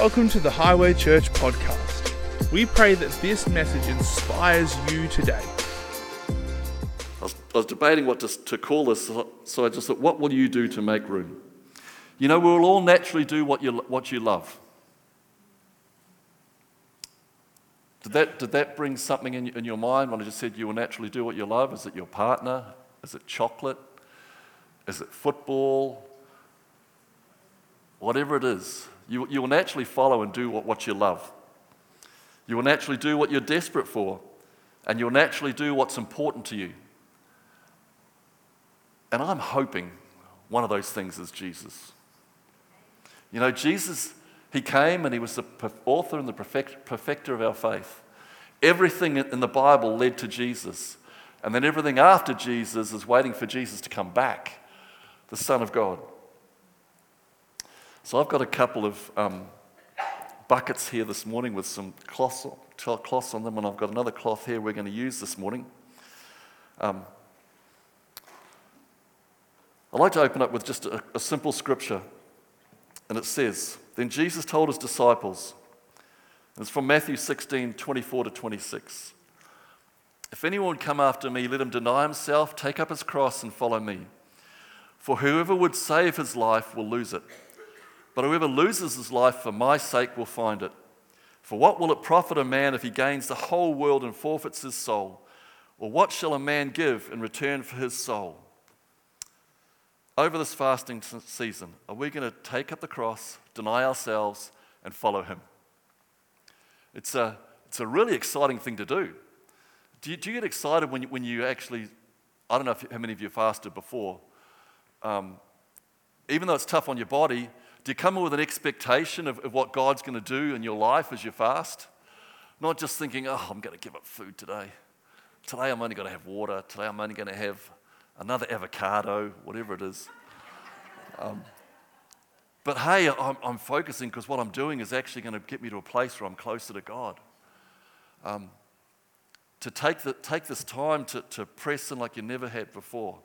Welcome to the Highway Church podcast. We pray that this message inspires you today. I was, I was debating what to, to call this, so I just thought, what will you do to make room? You know, we'll all naturally do what you, what you love. Did that, did that bring something in, in your mind when I just said you will naturally do what you love? Is it your partner? Is it chocolate? Is it football? Whatever it is, you, you will naturally follow and do what, what you love. You will naturally do what you're desperate for, and you'll naturally do what's important to you. And I'm hoping one of those things is Jesus. You know, Jesus, he came and he was the author and the perfect, perfecter of our faith. Everything in the Bible led to Jesus. And then everything after Jesus is waiting for Jesus to come back, the Son of God. So I've got a couple of um, buckets here this morning with some cloths, cloths on them, and I've got another cloth here we're going to use this morning. Um, I'd like to open up with just a, a simple scripture, and it says, Then Jesus told his disciples, it's from Matthew 16, 24 to 26. If anyone would come after me, let him deny himself, take up his cross, and follow me. For whoever would save his life will lose it. But whoever loses his life for my sake will find it. For what will it profit a man if he gains the whole world and forfeits his soul? Or what shall a man give in return for his soul? Over this fasting season, are we going to take up the cross, deny ourselves, and follow him? It's a, it's a really exciting thing to do. Do you, do you get excited when you, when you actually, I don't know if, how many of you fasted before, um, even though it's tough on your body, do you come with an expectation of, of what God's going to do in your life as you fast? Not just thinking, oh, I'm going to give up food today. Today I'm only going to have water. Today I'm only going to have another avocado, whatever it is. Um, but hey, I'm, I'm focusing because what I'm doing is actually going to get me to a place where I'm closer to God. Um, to take, the, take this time to, to press in like you never had before.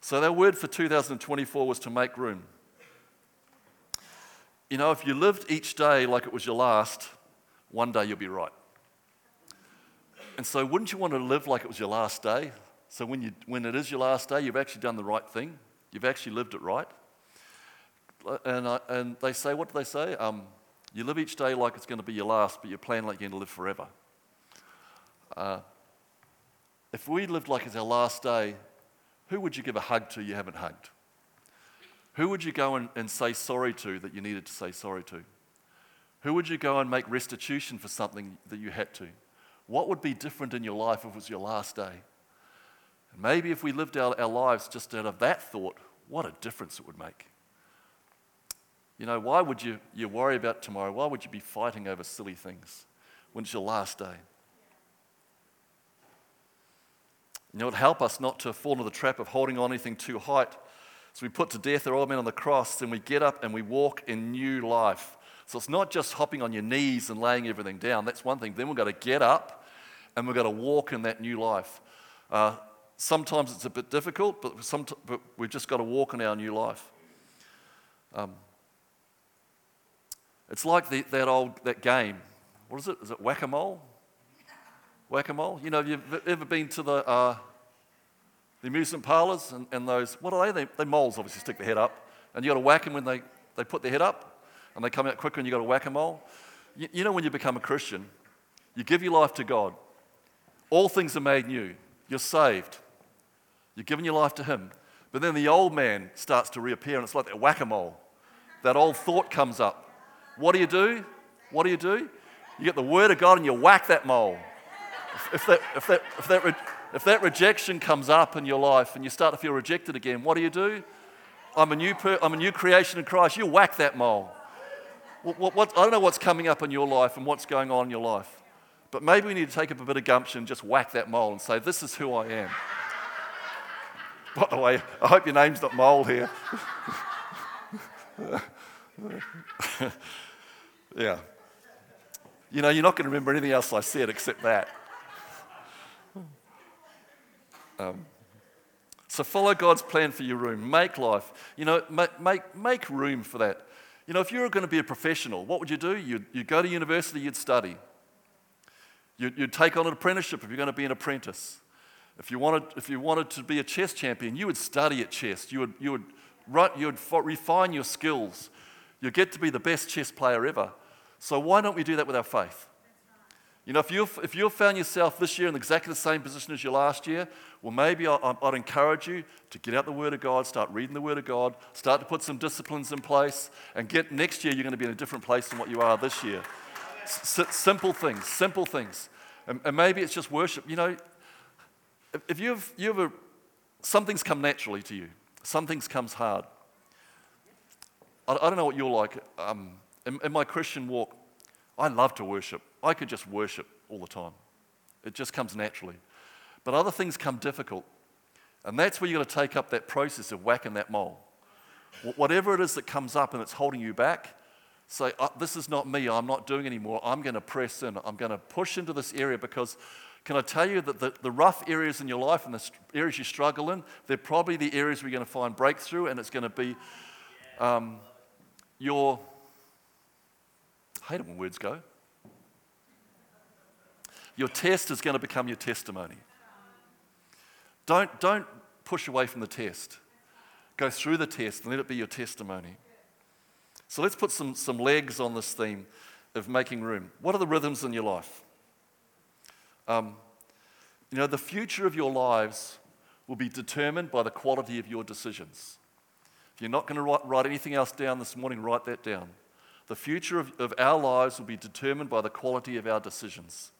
So, that word for 2024 was to make room. You know, if you lived each day like it was your last, one day you'll be right. And so, wouldn't you want to live like it was your last day? So, when, you, when it is your last day, you've actually done the right thing, you've actually lived it right. And, I, and they say, what do they say? Um, you live each day like it's going to be your last, but you plan like you're going to live forever. Uh, if we lived like it's our last day, who would you give a hug to you haven't hugged? Who would you go and, and say sorry to that you needed to say sorry to? Who would you go and make restitution for something that you had to? What would be different in your life if it was your last day? And maybe if we lived our, our lives just out of that thought, what a difference it would make. You know, why would you, you worry about tomorrow? Why would you be fighting over silly things when it's your last day? You know, it would help us not to fall into the trap of holding on anything too high so we put to death our old man on the cross, and we get up and we walk in new life. So it's not just hopping on your knees and laying everything down. That's one thing. Then we've got to get up and we've got to walk in that new life. Uh, sometimes it's a bit difficult, but, but, we've just got to walk in our new life. Um, it's like the, that old that game. What is it? Is it whack a mole? Whack a mole. You know, have you ever been to the uh, the amusement parlours and, and those, what are they? they? They moles obviously stick their head up. And you got to whack them when they, they put their head up and they come out quicker and you got to whack a mole. You, you know, when you become a Christian, you give your life to God. All things are made new. You're saved. You're giving your life to Him. But then the old man starts to reappear and it's like that whack a mole. That old thought comes up. What do you do? What do you do? You get the word of God and you whack that mole. If, if that, if that, if that, if that rejection comes up in your life and you start to feel rejected again, what do you do? I'm a new, per- I'm a new creation in Christ. You whack that mole. What, what, what, I don't know what's coming up in your life and what's going on in your life, but maybe we need to take up a bit of gumption and just whack that mole and say, This is who I am. By the way, I hope your name's not Mole here. yeah. You know, you're not going to remember anything else I said except that. Um, so follow God's plan for your room. Make life. You know, make, make, make room for that. You know, if you were going to be a professional, what would you do? You'd, you'd go to university, you'd study. You'd, you'd take on an apprenticeship if you're going to be an apprentice. If you, wanted, if you wanted to be a chess champion, you would study at chess. You would, you would, you would refine your skills. You'd get to be the best chess player ever. So why don't we do that with our faith? You know, if you've, if you've found yourself this year in exactly the same position as you last year, well, maybe I, I'd encourage you to get out the Word of God, start reading the Word of God, start to put some disciplines in place, and get next year you're going to be in a different place than what you are this year. S- simple things, simple things. And, and, maybe it's just worship. You know, if, you've, you ever, something's come naturally to you, some things comes hard. I, I don't know what you're like. Um, in, in my Christian walk, I love to worship. I could just worship all the time. It just comes naturally. But other things come difficult. And that's where you've got to take up that process of whacking that mole. Whatever it is that comes up and it's holding you back, say, oh, This is not me. I'm not doing anymore. I'm going to press in. I'm going to push into this area because can I tell you that the, the rough areas in your life and the areas you struggle in, they're probably the areas you're going to find breakthrough and it's going to be um, your. Hate it when words go. Your test is going to become your testimony. Don't, don't push away from the test. Go through the test and let it be your testimony. So let's put some, some legs on this theme of making room. What are the rhythms in your life? Um, you know, the future of your lives will be determined by the quality of your decisions. If you're not going to write, write anything else down this morning, write that down. The future of, of our lives will be determined by the quality of our decisions.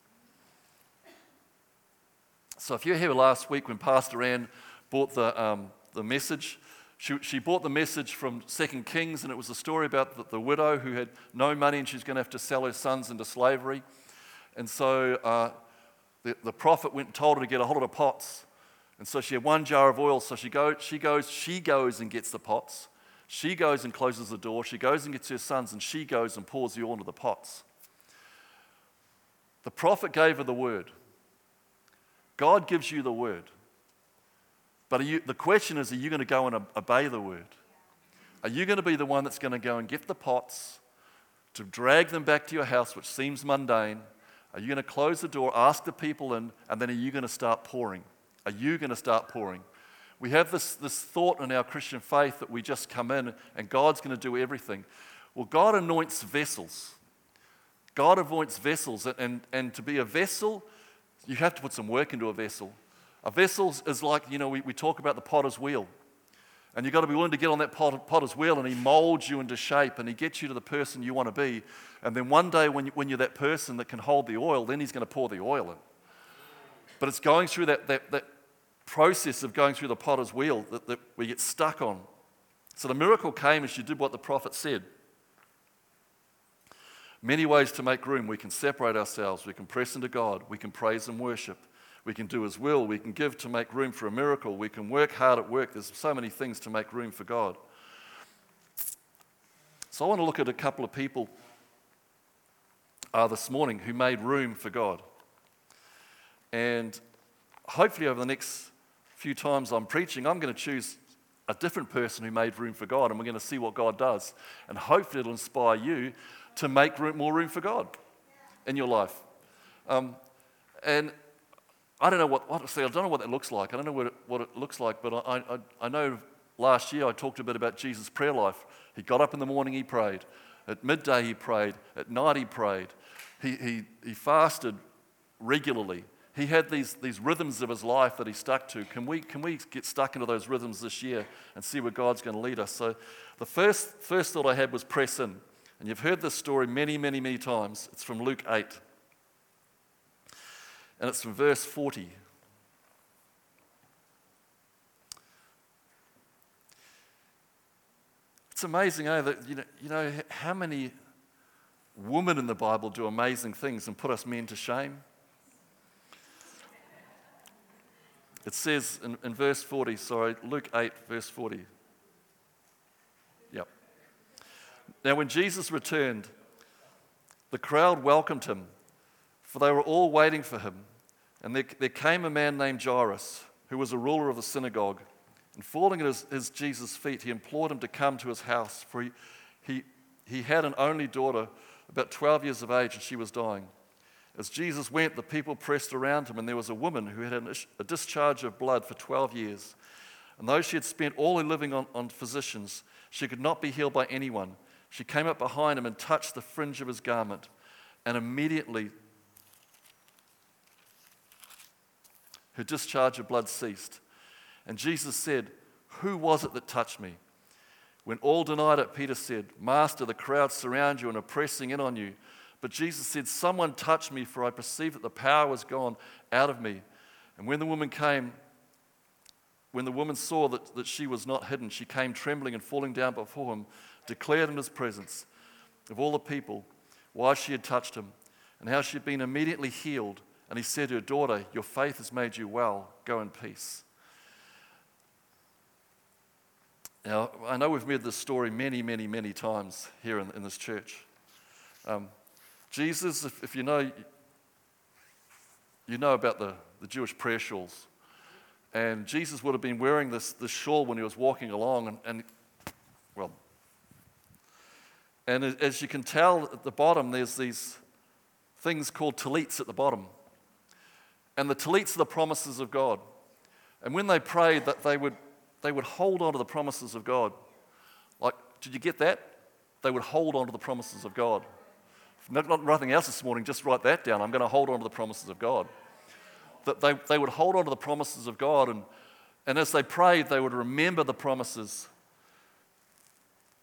So if you're here last week when Pastor Ann brought the, um, the message, she, she brought the message from Second Kings, and it was a story about the, the widow who had no money and she's going to have to sell her sons into slavery. And so uh, the, the prophet went and told her to get a hold of the pots. And so she had one jar of oil. So she, go, she, goes, she goes and gets the pots. She goes and closes the door. She goes and gets her sons, and she goes and pours the oil into the pots. The prophet gave her the word. God gives you the word. But you, the question is are you going to go and obey the word? Are you going to be the one that's going to go and get the pots, to drag them back to your house, which seems mundane? Are you going to close the door, ask the people in, and then are you going to start pouring? Are you going to start pouring? We have this, this thought in our Christian faith that we just come in and God's going to do everything. Well, God anoints vessels. God anoints vessels, and, and, to be a vessel, you have to put some work into a vessel. A vessel is like, you know, we, we talk about the potter's wheel. And you've got to be willing to get on that pot, potter's wheel and he molds you into shape and he gets you to the person you want to be. And then one day, when, you, when you're that person that can hold the oil, then he's going to pour the oil in. But it's going through that, that, that process of going through the potter's wheel that, that we get stuck on. So the miracle came as you did what the prophet said. Many ways to make room. We can separate ourselves, we can press into God, we can praise and worship, we can do His will, we can give to make room for a miracle, we can work hard at work. There's so many things to make room for God. So I want to look at a couple of people uh, this morning who made room for God. And hopefully, over the next few times I'm preaching, I'm going to choose a different person who made room for God, and we're going to see what God does. And hopefully, it'll inspire you to make room, more room for God in your life. Um, and I don't know what, honestly, I don't know what that looks like. I don't know what it, what it looks like, but I, I, I know last year I talked a bit about Jesus' prayer life. He got up in the morning, he prayed. At midday, he prayed. At night, he prayed. He, he, he fasted regularly. He had these, these rhythms of his life that he stuck to. Can we, can we get stuck into those rhythms this year and see where God's going to lead us? So, the first, first thought I had was press in. And you've heard this story many, many, many times. It's from Luke 8. And it's from verse 40. It's amazing, eh, that you know, you know how many women in the Bible do amazing things and put us men to shame? It says in, in verse 40, sorry, Luke 8, verse 40. Yep. Now, when Jesus returned, the crowd welcomed him, for they were all waiting for him. And there, there came a man named Jairus, who was a ruler of the synagogue. And falling at his, his Jesus' feet, he implored him to come to his house, for he, he, he had an only daughter, about 12 years of age, and she was dying. As Jesus went, the people pressed around him, and there was a woman who had a discharge of blood for 12 years. And though she had spent all her living on, on physicians, she could not be healed by anyone. She came up behind him and touched the fringe of his garment, and immediately her discharge of blood ceased. And Jesus said, Who was it that touched me? When all denied it, Peter said, Master, the crowds surround you and are pressing in on you. But Jesus said, Someone touched me, for I perceived that the power was gone out of me. And when the woman came, when the woman saw that, that she was not hidden, she came trembling and falling down before him, declared in his presence of all the people why she had touched him and how she had been immediately healed. And he said to her, Daughter, your faith has made you well. Go in peace. Now, I know we've read this story many, many, many times here in, in this church. Um, Jesus, if, if, you know, you know about the, the Jewish prayer shawls. And Jesus would have been wearing this, this shawl when he was walking along. And, and well, and as you can tell at the bottom, there's these things called tallits at the bottom. And the tallits are the promises of God. And when they prayed, that they would, they would hold on to the promises of God. Like, did you get that? They would hold on to the promises of God. Not, not nothing else this morning, just write that down. I'm going to hold on to the promises of God. That they, they would hold on to the promises of God, and, and as they prayed, they would remember the promises.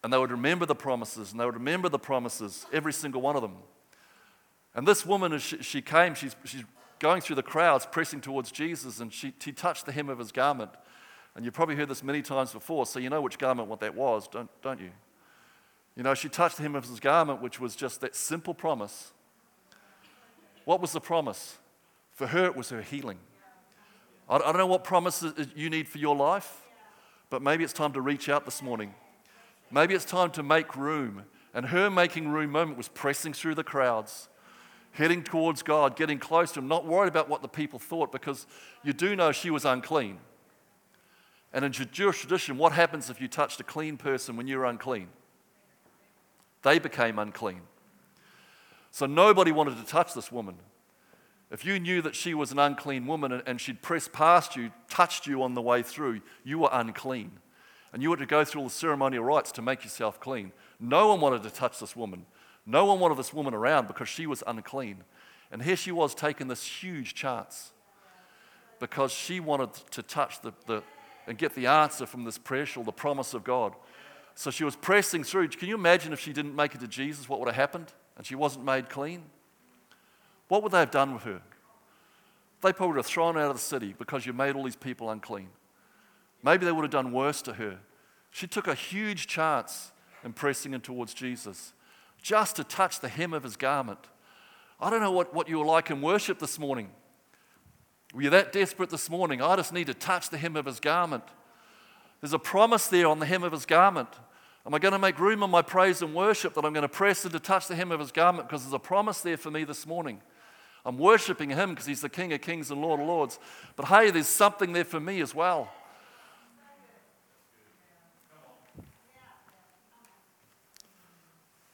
And they would remember the promises, and they would remember the promises, every single one of them. And this woman, as she, she came, she's, she's going through the crowds, pressing towards Jesus, and she, she touched the hem of his garment. And you've probably heard this many times before, so you know which garment what that was, don't, don't you? You know, she touched hem of his garment, which was just that simple promise. What was the promise? For her, it was her healing. I, I don't know what promises you need for your life, but maybe it's time to reach out this morning. Maybe it's time to make room. And her making room moment was pressing through the crowds heading towards God, getting close to Him, not worried about what the people thought, because you do know she was unclean. And in Jewish tradition, what happens if you touched a clean person when you're unclean? They became unclean. So nobody wanted to touch this woman. If you knew that she was an unclean woman and she'd pressed past you, touched you on the way through, you were unclean. And you had to go through all the ceremonial rites to make yourself clean. No one wanted to touch this woman no one wanted this woman around because she was unclean. And here she was taking this huge chance because she wanted to touch the, the and get the answer from this prayer shawl, the promise of God. So she was pressing through. Can you imagine if she didn't make it to Jesus, what would have happened? And she wasn't made clean? What would they have done with her? They probably would have thrown her out of the city because you made all these people unclean. Maybe they would have done worse to her. She took a huge chance in pressing in towards Jesus just to touch the hem of his garment. I don't know what, what you were like in worship this morning. Were you that desperate this morning? I just need to touch the hem of his garment. There's a promise there on the hem of his garment. Am I going to make room in my praise and worship that I'm going to press in to touch the hem of his garment because there's a promise there for me this morning? I'm worshiping him because he's the King of kings and Lord of lords. But hey, there's something there for me as well.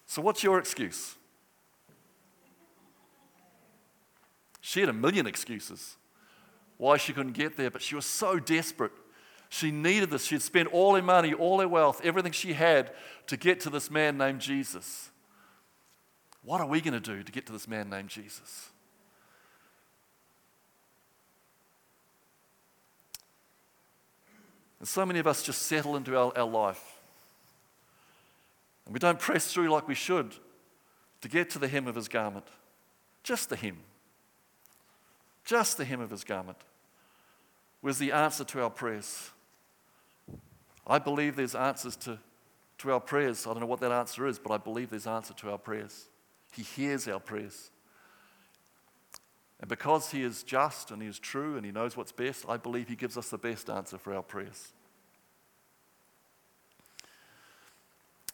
So, what's your excuse? She had a million excuses why she couldn't get there, but she was so desperate. She needed this. She had spent all her money, all her wealth, everything she had to get to this man named Jesus. What are we going to do to get to this man named Jesus? And so many of us just settle into our, our life. And we don't press through like we should to get to the hem of his garment. Just the hem. Just the hem of his garment was the answer to our prayers. I believe there's answers to, to our prayers. I don't know what that answer is, but I believe there's answer to our prayers. He hears our prayers. And because he is just and he is true and he knows what's best, I believe he gives us the best answer for our prayers.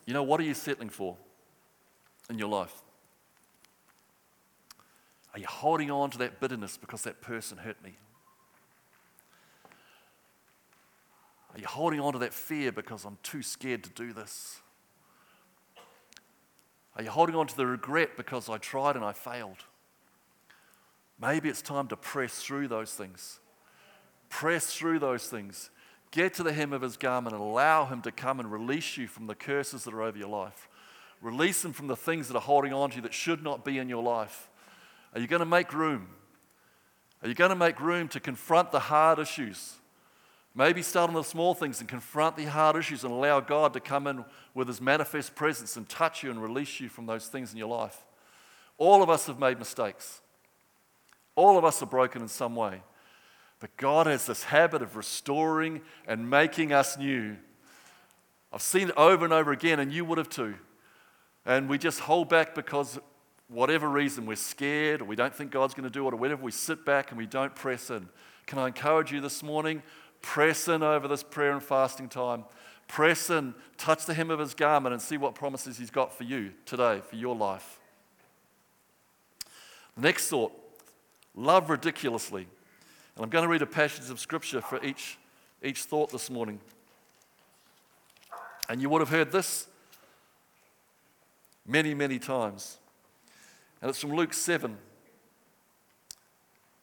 You know, what are you settling for in your life? Are you holding on to that bitterness because that person hurt me? Are you holding on to that fear because I'm too scared to do this? Are you holding on to the regret because I tried and I failed? Maybe it's time to press through those things. Press through those things. Get to the hem of his garment and allow him to come and release you from the curses that are over your life. Release them from the things that are holding on to you that should not be in your life. Are you going to make room? Are you going to make room to confront the hard issues? Maybe start on the small things and confront the hard issues and allow God to come in with his manifest presence and touch you and release you from those things in your life. All of us have made mistakes. All of us are broken in some way. But God has this habit of restoring and making us new. I've seen it over and over again, and you would have too. And we just hold back because, whatever reason, we're scared or we don't think God's going to do it, or whatever, we sit back and we don't press in. Can I encourage you this morning? Press in over this prayer and fasting time. Press in, touch the hem of his garment, and see what promises he's got for you today, for your life. Next thought love ridiculously. And I'm going to read a passage of scripture for each, each thought this morning. And you would have heard this many, many times. And it's from Luke 7. It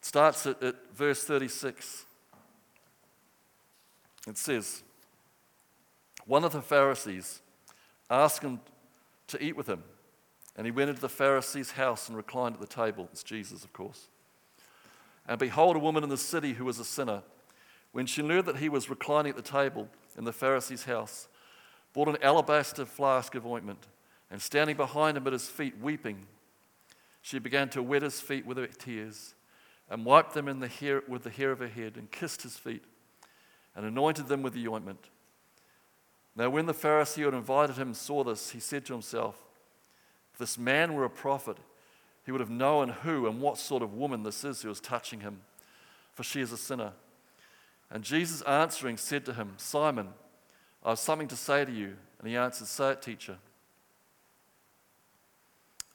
starts at, at verse 36. It says, One of the Pharisees asked him to eat with him. And he went into the Pharisee's house and reclined at the table. It's Jesus, of course. And behold, a woman in the city who was a sinner, when she learned that he was reclining at the table in the Pharisee's house, brought an alabaster flask of ointment, and standing behind him at his feet, weeping, she began to wet his feet with her tears, and wiped them the hair, with the hair of her head, and kissed his feet, and anointed them with the ointment. Now, when the Pharisee who had invited him saw this, he said to himself, If this man were a prophet, he would have known who and what sort of woman this is who is touching him, for she is a sinner. And Jesus answering said to him, Simon, I have something to say to you. And he answered, Say it, teacher.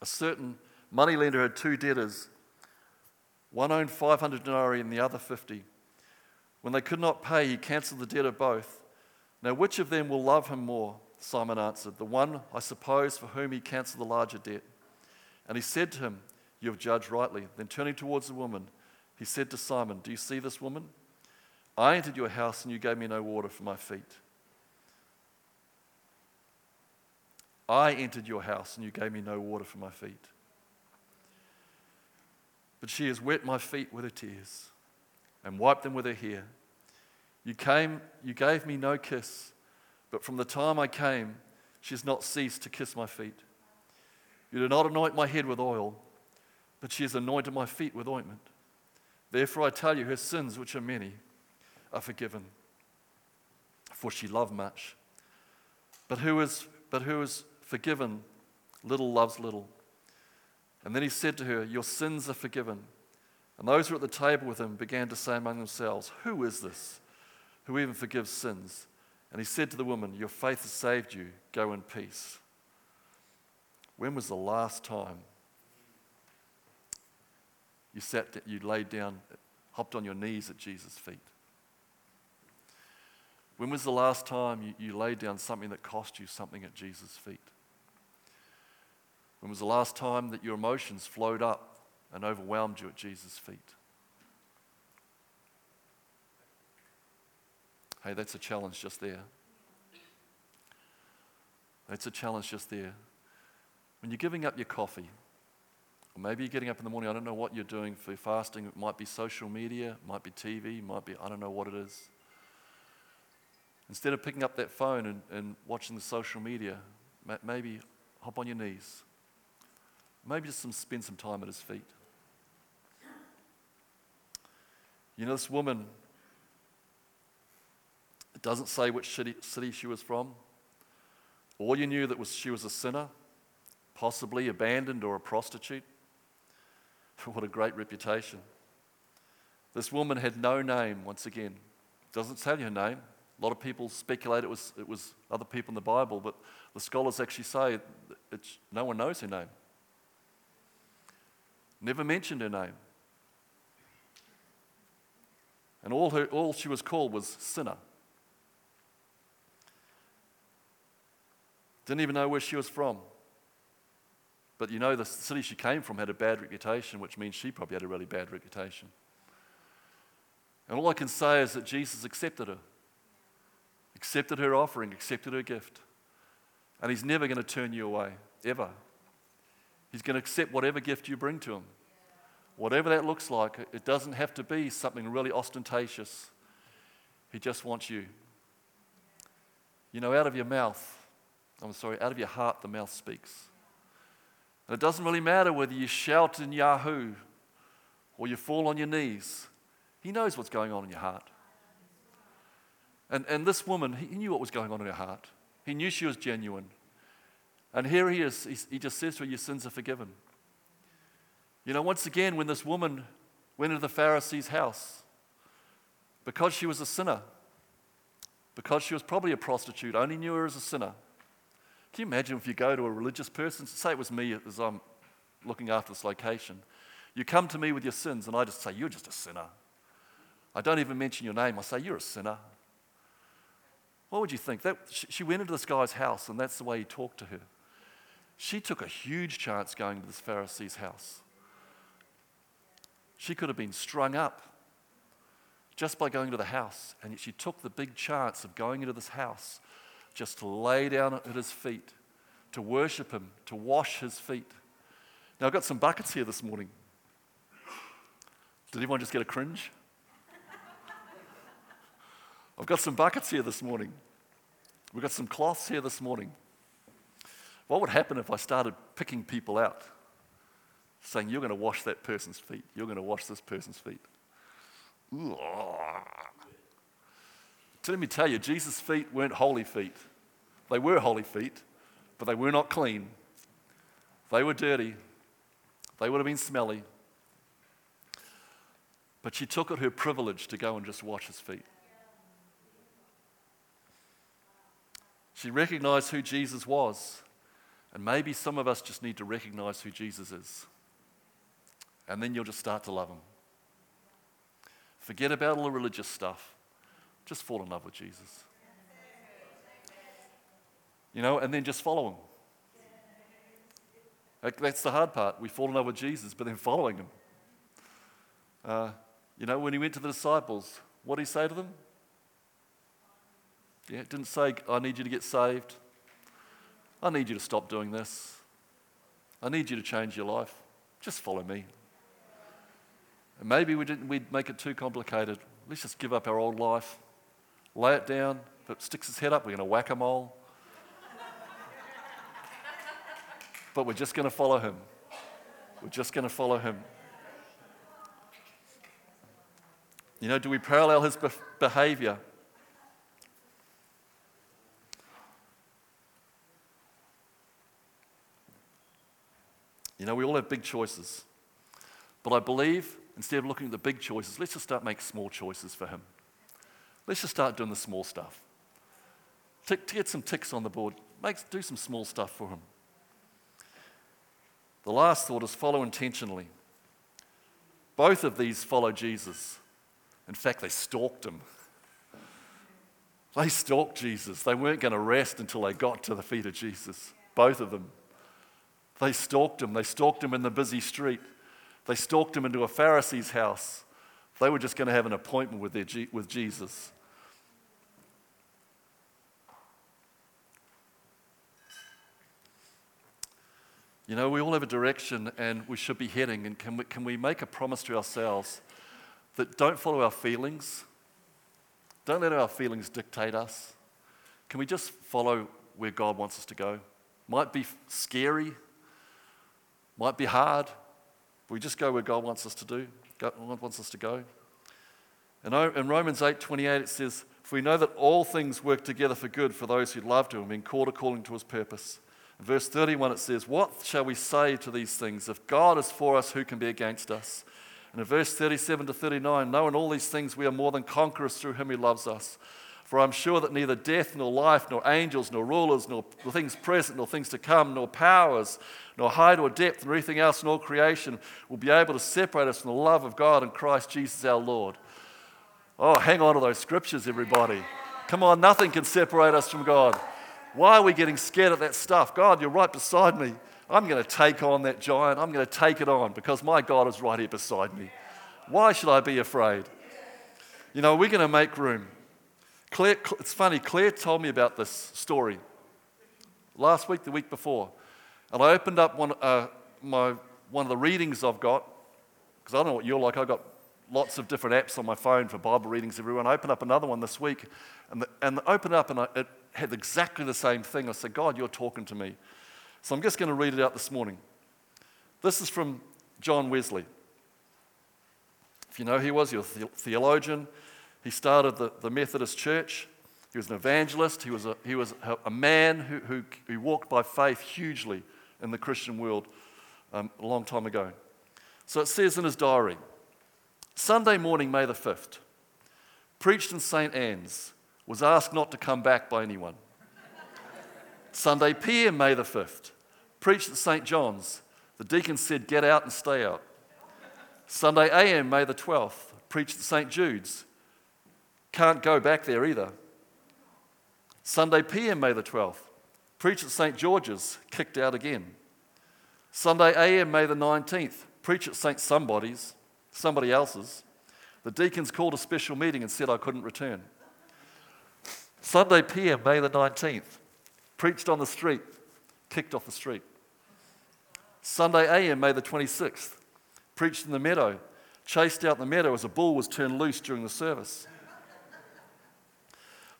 A certain moneylender had two debtors. One owned 500 denarii and the other 50. When they could not pay, he cancelled the debt of both. Now, which of them will love him more? Simon answered, The one, I suppose, for whom he cancelled the larger debt. And he said to him, You have judged rightly. Then turning towards the woman, he said to Simon, Do you see this woman? I entered your house and you gave me no water for my feet. I entered your house and you gave me no water for my feet. But she has wet my feet with her tears and wiped them with her hair. You came, you gave me no kiss, but from the time I came, she has not ceased to kiss my feet. You did not anoint my head with oil, but she has anointed my feet with ointment. Therefore, I tell you, her sins, which are many, are forgiven, for she loved much. But who is, but who is forgiven, little loves little. And then he said to her, Your sins are forgiven. And those who were at the table with him began to say among themselves, Who is this who even forgives sins? And he said to the woman, Your faith has saved you. Go in peace. When was the last time you sat, you laid down, hopped on your knees at Jesus' feet? When was the last time you, you laid down something that cost you something at Jesus' feet? When was the last time that your emotions flowed up and overwhelmed you at Jesus' feet? Hey, that's a challenge just there. That's a challenge just there. When you're giving up your coffee, or maybe you're getting up in the morning, I don't know what you're doing for fasting. It might be social media, might be TV, might be, I don't know what it is. Instead of picking up that phone and, and watching the social media, maybe hop on your knees. Maybe just some, spend some time at his feet. You know, this woman, it doesn't say which city, she was from. All you knew that was she was a sinner possibly abandoned or a prostitute. What a great reputation. This woman had no name, once again. Doesn't tell you her name. A lot of people speculate it was, it was other people in the Bible, but the scholars actually say no one knows her name. Never mentioned her name. And all, her, all she was called was sinner. Didn't even know where she was from. But you know, the city she came from had a bad reputation, which means she probably had a really bad reputation. And all I can say is that Jesus accepted her, accepted her offering, accepted her gift. And He's never going to turn you away, ever. He's going to accept whatever gift you bring to Him. Whatever that looks like, it doesn't have to be something really ostentatious. He just wants you. You know, out of your mouth, I'm sorry, out of your heart, the mouth speaks. And it doesn't really matter whether you shout in Yahoo or you fall on your knees. He knows what's going on in your heart. And, and this woman, he knew what was going on in her heart. He knew she was genuine. And here he is. He, he just says to her, Your sins are forgiven. You know, once again, when this woman went into the Pharisee's house, because she was a sinner, because she was probably a prostitute, only knew her as a sinner. Can you imagine if you go to a religious person, say it was me as I'm looking after this location, you come to me with your sins, and I just say, You're just a sinner. I don't even mention your name. I say, You're a sinner. What would you think? That, she went into this guy's house, and that's the way he talked to her. She took a huge chance going to this Pharisee's house. She could have been strung up just by going to the house, and yet she took the big chance of going into this house just to lay down at his feet, to worship him, to wash his feet. Now, I've got some buckets here this morning. Did anyone just get a cringe? I've got some buckets here this morning. We've got some cloths here this morning. What would happen if I started picking people out, saying, You're going to wash that person's feet, you're going to wash this person's feet? Let me tell you, Jesus' feet weren't holy feet. They were holy feet, but they were not clean. They were dirty. They would have been smelly. But she took it her privilege to go and just wash his feet. She recognized who Jesus was. And maybe some of us just need to recognize who Jesus is. And then you'll just start to love him. Forget about all the religious stuff. Just fall in love with Jesus. You know, and then just follow him. That's the hard part. We fall in love with Jesus, but then following him. Uh, you know, when he went to the disciples, what did he say to them? Yeah, it didn't say, I need you to get saved. I need you to stop doing this. I need you to change your life. Just follow me. And maybe we didn't, we'd make it too complicated. Let's just give up our old life, lay it down. If it sticks its head up, we're going to whack a mole. but we're just going to follow him. We're just going to follow him. You know, do we parallel his be- behavior? You know, we all have big choices. But I believe instead of looking at the big choices, let's just start making small choices for Him. Let's just start doing the small stuff. To get some ticks on the board, make, do some small stuff for Him. The last thought is follow intentionally. Both of these follow Jesus. In fact, they stalked him. They stalked Jesus. They weren't going to rest until they got to the feet of Jesus. Both of them. They stalked him. They stalked him in the busy street. They stalked him into a Pharisee's house. They were just going to have an appointment with, their, with Jesus. You know, we all have a direction and we should be heading. And can we, can we make a promise to ourselves that don't follow our feelings? Don't let our feelings dictate us. Can we just follow where God wants us to go? Might be scary, might be hard. We just go where God wants us to do. God wants us to go. And in Romans 8:28 it says, For we know that all things work together for good for those who love him, being called according to his purpose. In verse 31, it says, What shall we say to these things? If God is for us, who can be against us? And in verse 37 to 39, knowing all these things, we are more than conquerors through him who loves us. For I'm sure that neither death, nor life, nor angels, nor rulers, nor things present, nor things to come, nor powers, nor height or depth, nor anything else in all creation will be able to separate us from the love of God and Christ Jesus our Lord. Oh, hang on to those scriptures, everybody. Come on, nothing can separate us from God. Why are we getting scared of that stuff? God, you're right beside me. I'm going to take on that giant. I'm going to take it on because my God is right here beside me. Why should I be afraid? You know, we're going to make room. Claire, it's funny, Claire told me about this story last week, the week before. And I opened up one, uh, my, one of the readings I've got, because I don't know what you're like. I've got lots of different apps on my phone for Bible readings everyone. I opened up another one this week, and, the, and opened up, and I, it had exactly the same thing. I said, God, you're talking to me. So I'm just going to read it out this morning. This is from John Wesley. If you know who he was, he was a theologian. He started the, the Methodist Church. He was an evangelist. He was a, he was a, man who, who, who walked by faith hugely in the Christian world um, a long time ago. So it says in his diary Sunday morning, May the 5th, preached in St. Anne's, was asked not to come back by anyone. Sunday PM, May the 5th, preached at St. John's. The deacon said, Get out and stay out. Sunday AM, May the 12th, preached at St. Jude's. Can't go back there either. Sunday PM, May the 12th, preached at St. George's, kicked out again. Sunday AM, May the 19th, preached at St. Somebody's, somebody else's. The deacons called a special meeting and said I couldn't return. Sunday PM, May the 19th, preached on the street, kicked off the street. Sunday AM, May the 26th, preached in the meadow, chased out the meadow as a bull was turned loose during the service.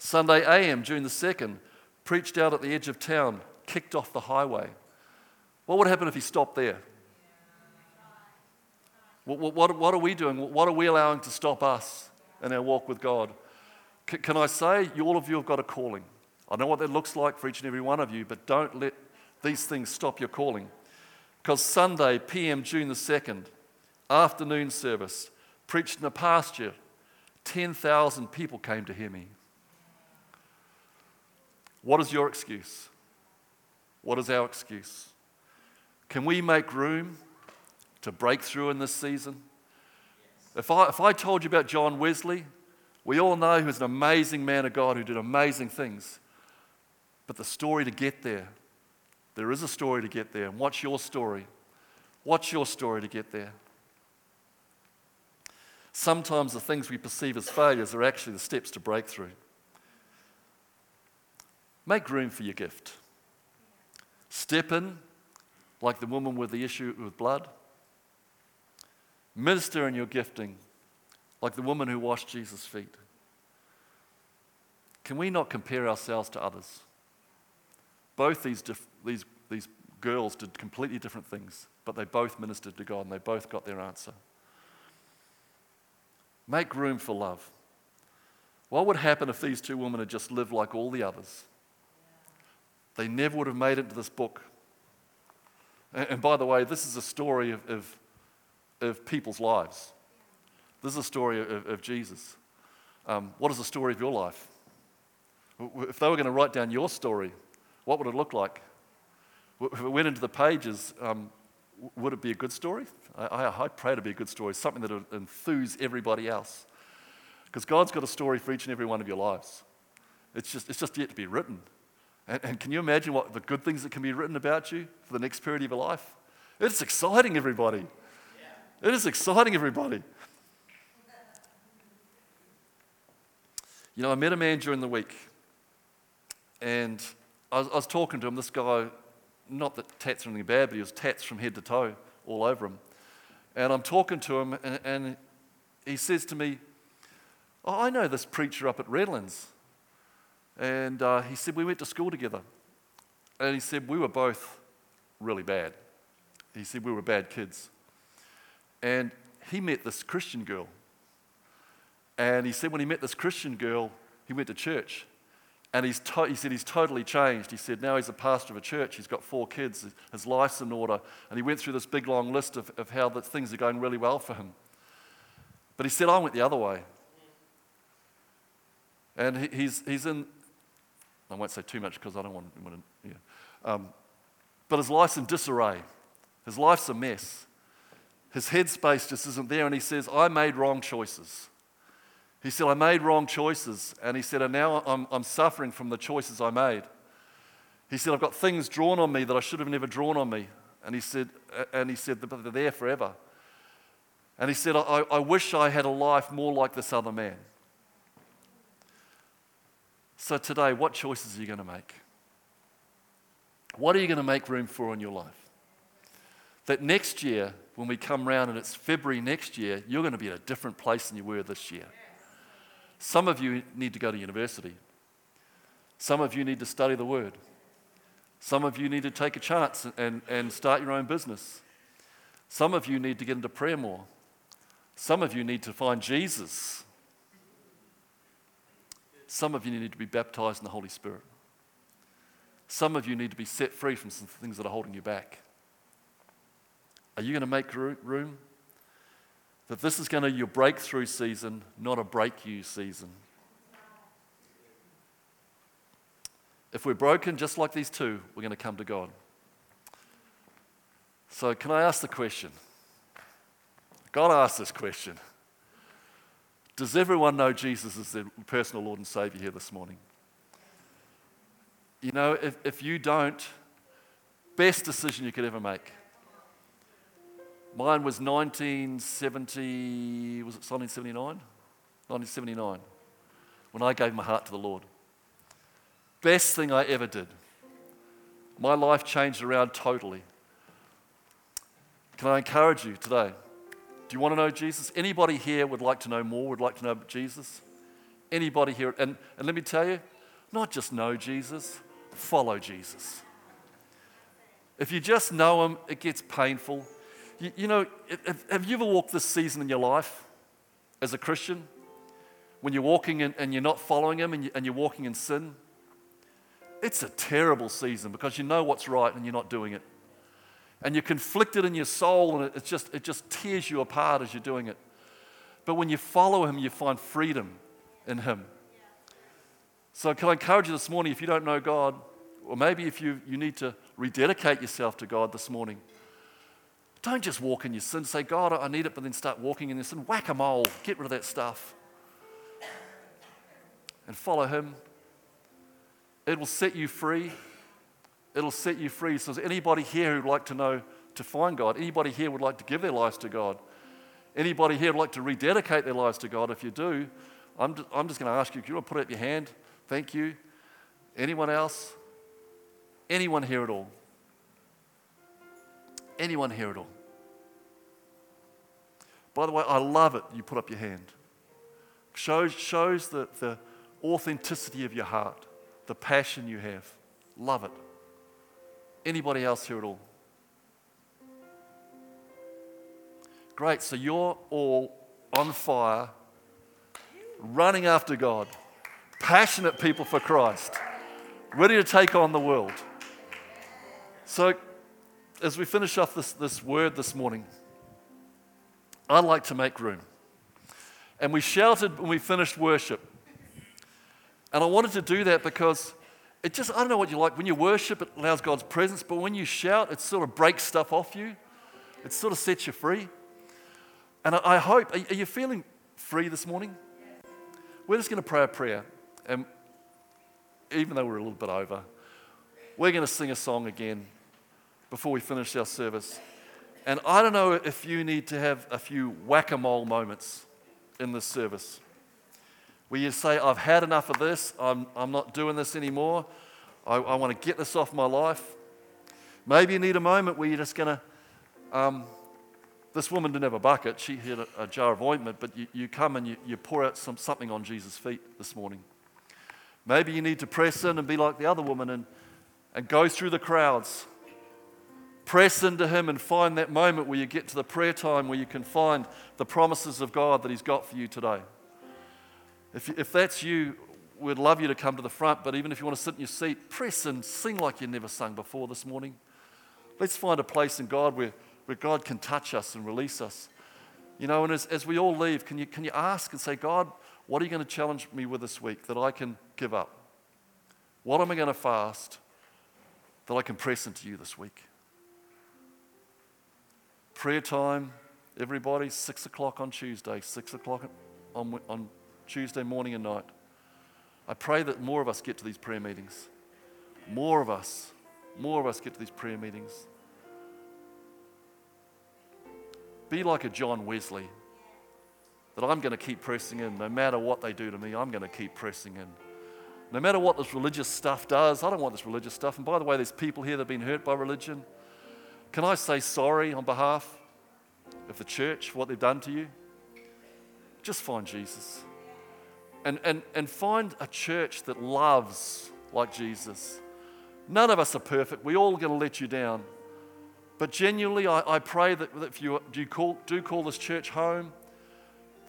Sunday AM, June the 2nd, preached out at the edge of town, kicked off the highway. What would happen if he stopped there? What, what, what, are we doing? What are we allowing to stop us in our walk with God? C- can I say, you, all of you have got a calling. I know what that looks like for each and every one of you, but don't let these things stop your calling. Because Sunday, PM June the 2nd, afternoon service, preached in a pasture. 10,000 people came to hear me. What is your excuse? What is our excuse? Can we make room to break through in this season? If I, if I told you about John Wesley, we all know he was an amazing man of God who did amazing things. But the story to get there, there is a story to get there. And what's your story? What's your story to get there? Sometimes the things we perceive as failures are actually the steps to breakthrough. Make room for your gift. Step in like the woman with the issue with blood. Minister in your gifting like the woman who washed Jesus' feet. Can we not compare ourselves to others? Both these, dif- these, these girls did completely different things, but they both ministered to God and they both got their answer. Make room for love. What would happen if these two women had just lived like all the others? They never would have made it to this book. And, and by the way, this is a story of, of, of, people's lives. This is a story of, of Jesus. Um, what is the story of your life? If they were going to write down your story, what would it look like? If it went into the pages, um, would it be a good story? I, I, pray to be a good story, something that would enthuse everybody else. Because God's got a story for each and every one of your lives. It's just, it's just yet to be written. And, and can you imagine what the good things that can be written about you for the next period of your life? It's exciting, everybody. Yeah. It is exciting, everybody. You know, I met a man during the week, and I was, I was talking to him. This guy, not that tats are anything bad, but he was tats from head to toe all over him. And I'm talking to him, and, and he says to me, oh, I know this preacher up at Redlands. And uh, he said, We went to school together. And he said, We were both really bad. He said, We were bad kids. And he met this Christian girl. And he said, When he met this Christian girl, he went to church. And he's to- he said he's totally changed. He said now he's a pastor of a church. He's got four kids. His life's in order. And he went through this big long list of, of how the things are going really well for him. But he said, I went the other way. And he, he's, he's in, I won't say too much because I don't want, want to, yeah. Um, but his life's in disarray. His life's a mess. His headspace just isn't there. And he says, I made wrong choices. He said, I made wrong choices. And he said, and now I'm, I'm suffering from the choices I made. He said, I've got things drawn on me that I should have never drawn on me. And he said, and he said, they're there forever. And he said, I, I wish I had a life more like this other man. So today, what choices are you going to make? What are you going to make room for in your life? That next year, when we come round and it's February next year, you're going to be in a different place than you were this year. Some of you need to go to university. Some of you need to study the Word. Some of you need to take a chance and, and start your own business. Some of you need to get into prayer more. Some of you need to find Jesus. Some of you need to be baptized in the Holy Spirit. Some of you need to be set free from some things that are holding you back. Are you going to make room? That this is going to be your breakthrough season, not a break you season. If we're broken, just like these two, we're going to come to God. So, can I ask the question? God asked this question Does everyone know Jesus as their personal Lord and Savior here this morning? You know, if, if you don't, best decision you could ever make. Mine was 1970, was it 1979? 1979, when I gave my heart to the Lord. Best thing I ever did. My life changed around totally. Can I encourage you today? Do you want to know Jesus? Anybody here would like to know more, would like to know Jesus? Anybody here? And, and let me tell you, not just know Jesus, follow Jesus. If you just know him, it gets painful. You, you know, have, have, you ever walked this season in your life as a Christian? When you're walking in, and you're not following him and, you, and you're walking in sin? It's a terrible season because you know what's right and you're not doing it. And you're conflicted in your soul and it, just, it just tears you apart as you're doing it. But when you follow him, you find freedom in him. So, can I encourage you this morning if you don't know God, or maybe if you, you need to rededicate yourself to God this morning, don't just walk in your sin. Say, God, I need it, but then start walking in your sin. Whack a mole. Get rid of that stuff. And follow Him. It will set you free. It'll set you free. So, is anybody here who'd like to know to find God? Anybody here would like to give their lives to God? Anybody here would like to rededicate their lives to God? If you do, I'm just, I'm just going to ask you, if you want to put up your hand? Thank you. Anyone else? Anyone here at all? Anyone here at all? By the way, I love it you put up your hand. Shows, shows the, the authenticity of your heart, the passion you have. Love it. Anybody else here at all? Great, so you're all on fire, running after God passionate people for Christ, ready to take on the world. So, as we finish off this, this word this morning, I'd like to make room. And we shouted when we finished worship. And I wanted to do that because it just, I don't know what you like. When you worship, it allows God's presence, but when you shout, it sort of breaks stuff off you. It sort of sets you free. And I, I hope, are, are you feeling free this morning? We're just going to pray a prayer. And even though we're a little bit over, we're going to sing a song again before we finish our service. And I don't know if you need to have a few whack a mole moments in this service where you say, I've had enough of this, I'm, I'm not doing this anymore, I, I want to get this off my life. Maybe you need a moment where you're just going to. Um, this woman didn't have a bucket, she had a, a jar of ointment, but you, you come and you, you pour out some, something on Jesus' feet this morning. Maybe you need to press in and be like the other woman and, and go through the crowds. Press into Him and find that moment where you get to the prayer time where you can find the promises of God that He's got for you today. If, if that's you, we'd love you to come to the front, but even if you want to sit in your seat, press and sing like you never sung before this morning. Let's find a place in God where, where God can touch us and release us. You know, and as, as we all leave, can you, can you ask and say, God, what are you going to challenge me with this week that I can give up? What am I going to fast that I can press into you this week? Prayer time, everybody, six o'clock on Tuesday, six o'clock on, on Tuesday morning and night. I pray that more of us get to these prayer meetings. more of us, more of us get to these prayer meetings. Be like a John Wesley, that I'm going to keep pressing in no matter what they do to me, I'm going to keep pressing in. No matter what this religious stuff does, I don't want this religious stuff. And by the way, there's people here that have been hurt by religion. Can I say sorry on behalf of the church for what they've done to you? Just find Jesus. And, and, and find a church that loves like Jesus. None of us are perfect. We're all going to let you down. But genuinely, I, I pray that, that if you do call, do call this church home,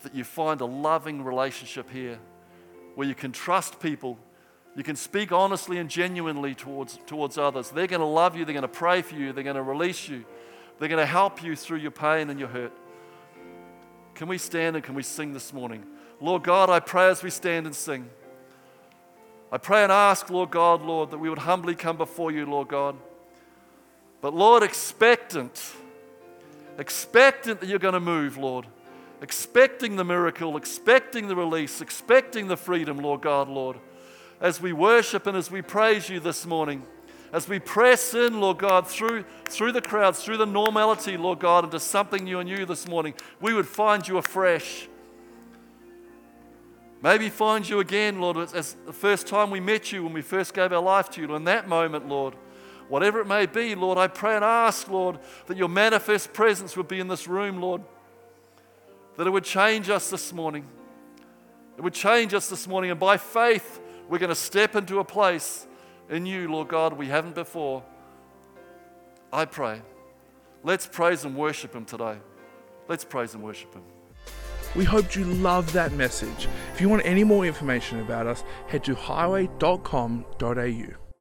that you find a loving relationship here where you can trust people you can speak honestly and genuinely towards, towards others. They're going to love you, they're going to pray for you, they're going to release you, they're going to help you through your pain and your hurt. Can we stand and can we sing this morning? Lord God, I pray as we stand and sing. I pray and ask, Lord God, Lord, that we would humbly come before you, Lord God. But Lord, expectant, expectant that you're going to move, Lord. Expecting the miracle, expecting the release, expecting the freedom, Lord God, Lord as we worship and as we praise you this morning, as we press in, Lord God, through, through the crowds, through the normality, Lord God, into something new and you this morning, we would find you afresh. Maybe find you again, Lord, as the first time we met you when we first gave our life to you. In that moment, Lord, whatever it may be, Lord, I pray and ask, Lord, that your manifest presence would be in this room, Lord. That it would change us this morning. It would change us this morning. And by faith, we're going to step into a place in you, Lord God, we haven't before. I pray. Let's praise and worship Him today. Let's praise and worship Him. We hoped you loved that message. If you want any more information about us, head to highway.com.au.